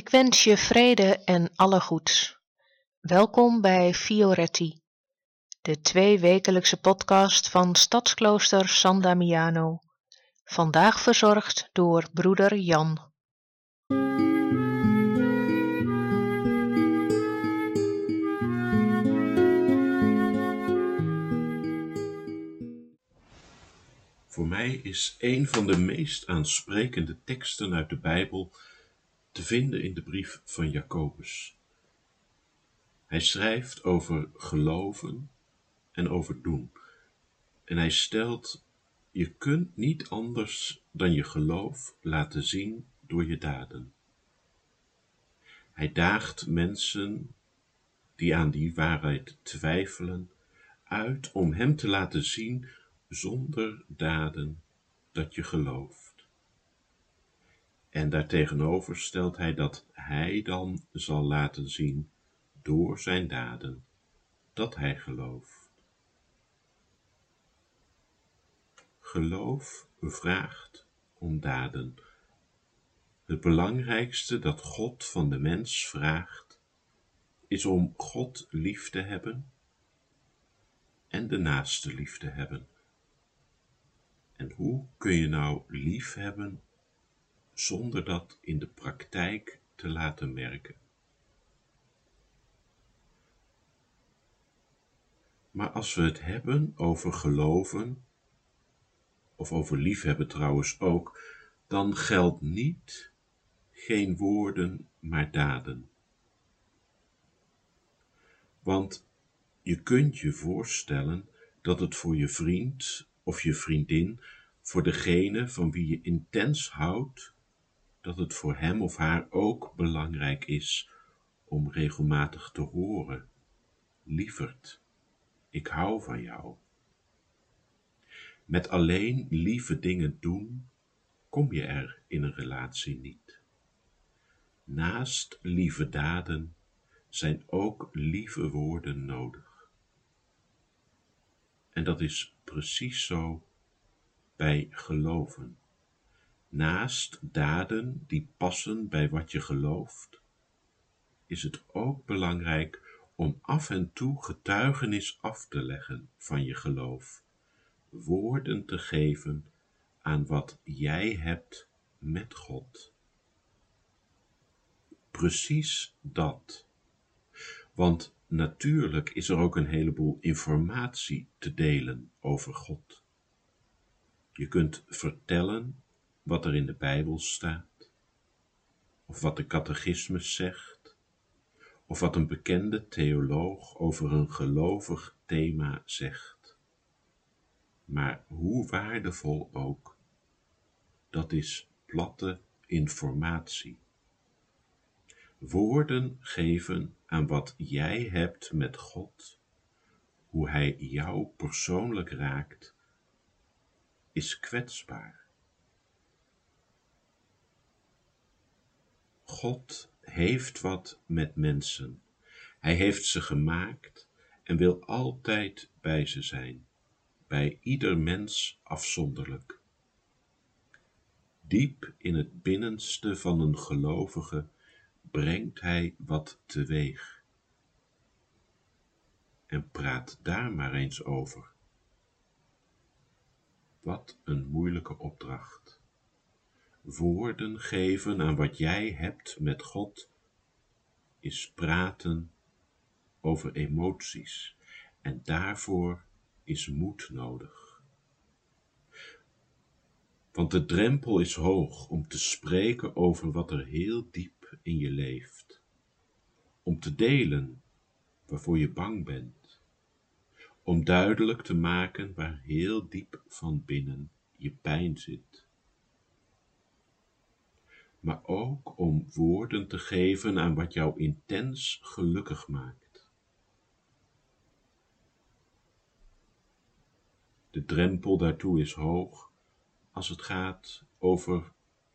Ik wens je vrede en alle goeds. Welkom bij Fioretti, de tweewekelijkse podcast van Stadsklooster San Damiano. Vandaag verzorgd door broeder Jan. Voor mij is een van de meest aansprekende teksten uit de Bijbel te vinden in de brief van Jacobus. Hij schrijft over geloven en over doen. En hij stelt: Je kunt niet anders dan je geloof laten zien door je daden. Hij daagt mensen die aan die waarheid twijfelen uit om hem te laten zien zonder daden dat je gelooft. En daartegenover stelt hij dat hij dan zal laten zien door zijn daden dat hij gelooft. Geloof vraagt om daden. Het belangrijkste dat God van de mens vraagt, is om God lief te hebben en de naaste lief te hebben. En hoe kun je nou lief hebben zonder dat in de praktijk te laten merken. Maar als we het hebben over geloven, of over liefhebben trouwens ook, dan geldt niet geen woorden, maar daden. Want je kunt je voorstellen dat het voor je vriend of je vriendin, voor degene van wie je intens houdt, dat het voor hem of haar ook belangrijk is om regelmatig te horen, lieverd, ik hou van jou. Met alleen lieve dingen doen, kom je er in een relatie niet. Naast lieve daden zijn ook lieve woorden nodig. En dat is precies zo bij geloven. Naast daden die passen bij wat je gelooft, is het ook belangrijk om af en toe getuigenis af te leggen van je geloof, woorden te geven aan wat jij hebt met God. Precies dat. Want natuurlijk is er ook een heleboel informatie te delen over God. Je kunt vertellen wat er in de Bijbel staat, of wat de catechismus zegt, of wat een bekende theoloog over een gelovig thema zegt. Maar hoe waardevol ook, dat is platte informatie. Woorden geven aan wat jij hebt met God, hoe Hij jou persoonlijk raakt, is kwetsbaar. God heeft wat met mensen. Hij heeft ze gemaakt en wil altijd bij ze zijn, bij ieder mens afzonderlijk. Diep in het binnenste van een gelovige brengt hij wat teweeg. En praat daar maar eens over. Wat een moeilijke opdracht woorden geven aan wat jij hebt met God, is praten over emoties. En daarvoor is moed nodig. Want de drempel is hoog om te spreken over wat er heel diep in je leeft. Om te delen waarvoor je bang bent. Om duidelijk te maken waar heel diep van binnen je pijn zit maar ook om woorden te geven aan wat jou intens gelukkig maakt. De drempel daartoe is hoog, als het gaat over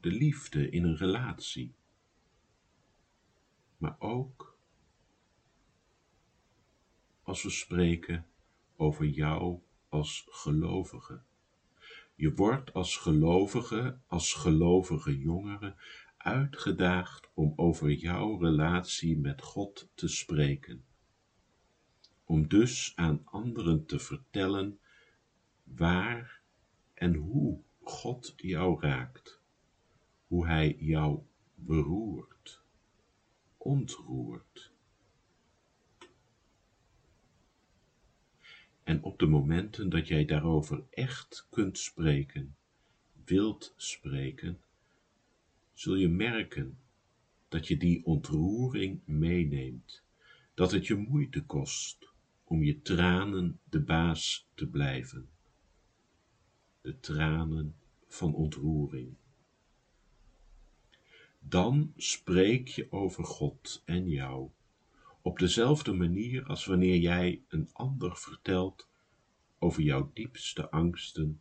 de liefde in een relatie, maar ook als we spreken over jou als gelovige. Je wordt als gelovige, als gelovige jongere, uitgedaagd om over jouw relatie met God te spreken. Om dus aan anderen te vertellen waar en hoe God jou raakt, hoe Hij jou beroert, ontroert. En op de momenten dat jij daarover echt kunt spreken, wilt spreken, zul je merken dat je die ontroering meeneemt, dat het je moeite kost om je tranen de baas te blijven. De tranen van ontroering. Dan spreek je over God en jou op dezelfde manier als wanneer jij een ander vertelt over jouw diepste angsten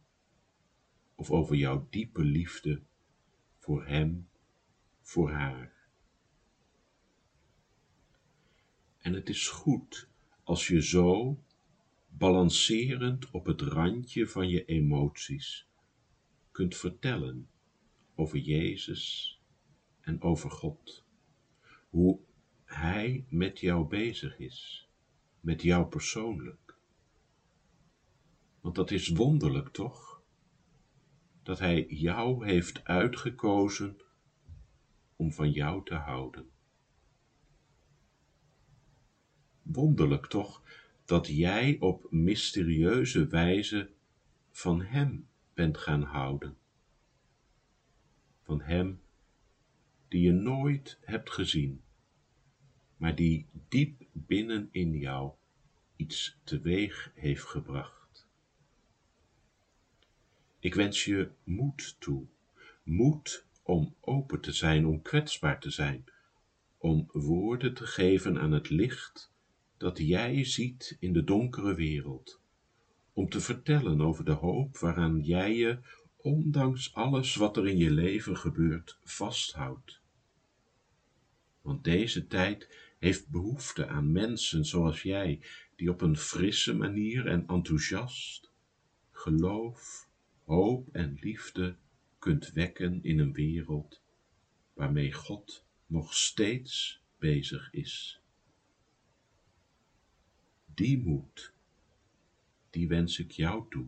of over jouw diepe liefde voor hem, voor haar. En het is goed als je zo, balancerend op het randje van je emoties, kunt vertellen over Jezus en over God. Hoe Hij met jou bezig is, met jou persoonlijk. Want dat is wonderlijk toch? Dat Hij jou heeft uitgekozen om van jou te houden. Wonderlijk toch dat jij op mysterieuze wijze van Hem bent gaan houden. Van Hem die je nooit hebt gezien, maar die diep binnen in jou iets teweeg heeft gebracht. Ik wens je moed toe, moed om open te zijn, om kwetsbaar te zijn, om woorden te geven aan het licht dat jij ziet in de donkere wereld, om te vertellen over de hoop waaraan jij je, ondanks alles wat er in je leven gebeurt, vasthoudt. Want deze tijd heeft behoefte aan mensen zoals jij, die op een frisse manier en enthousiast geloof, hoop en liefde kunt wekken in een wereld waarmee God nog steeds bezig is. Die moed, die wens ik jou toe.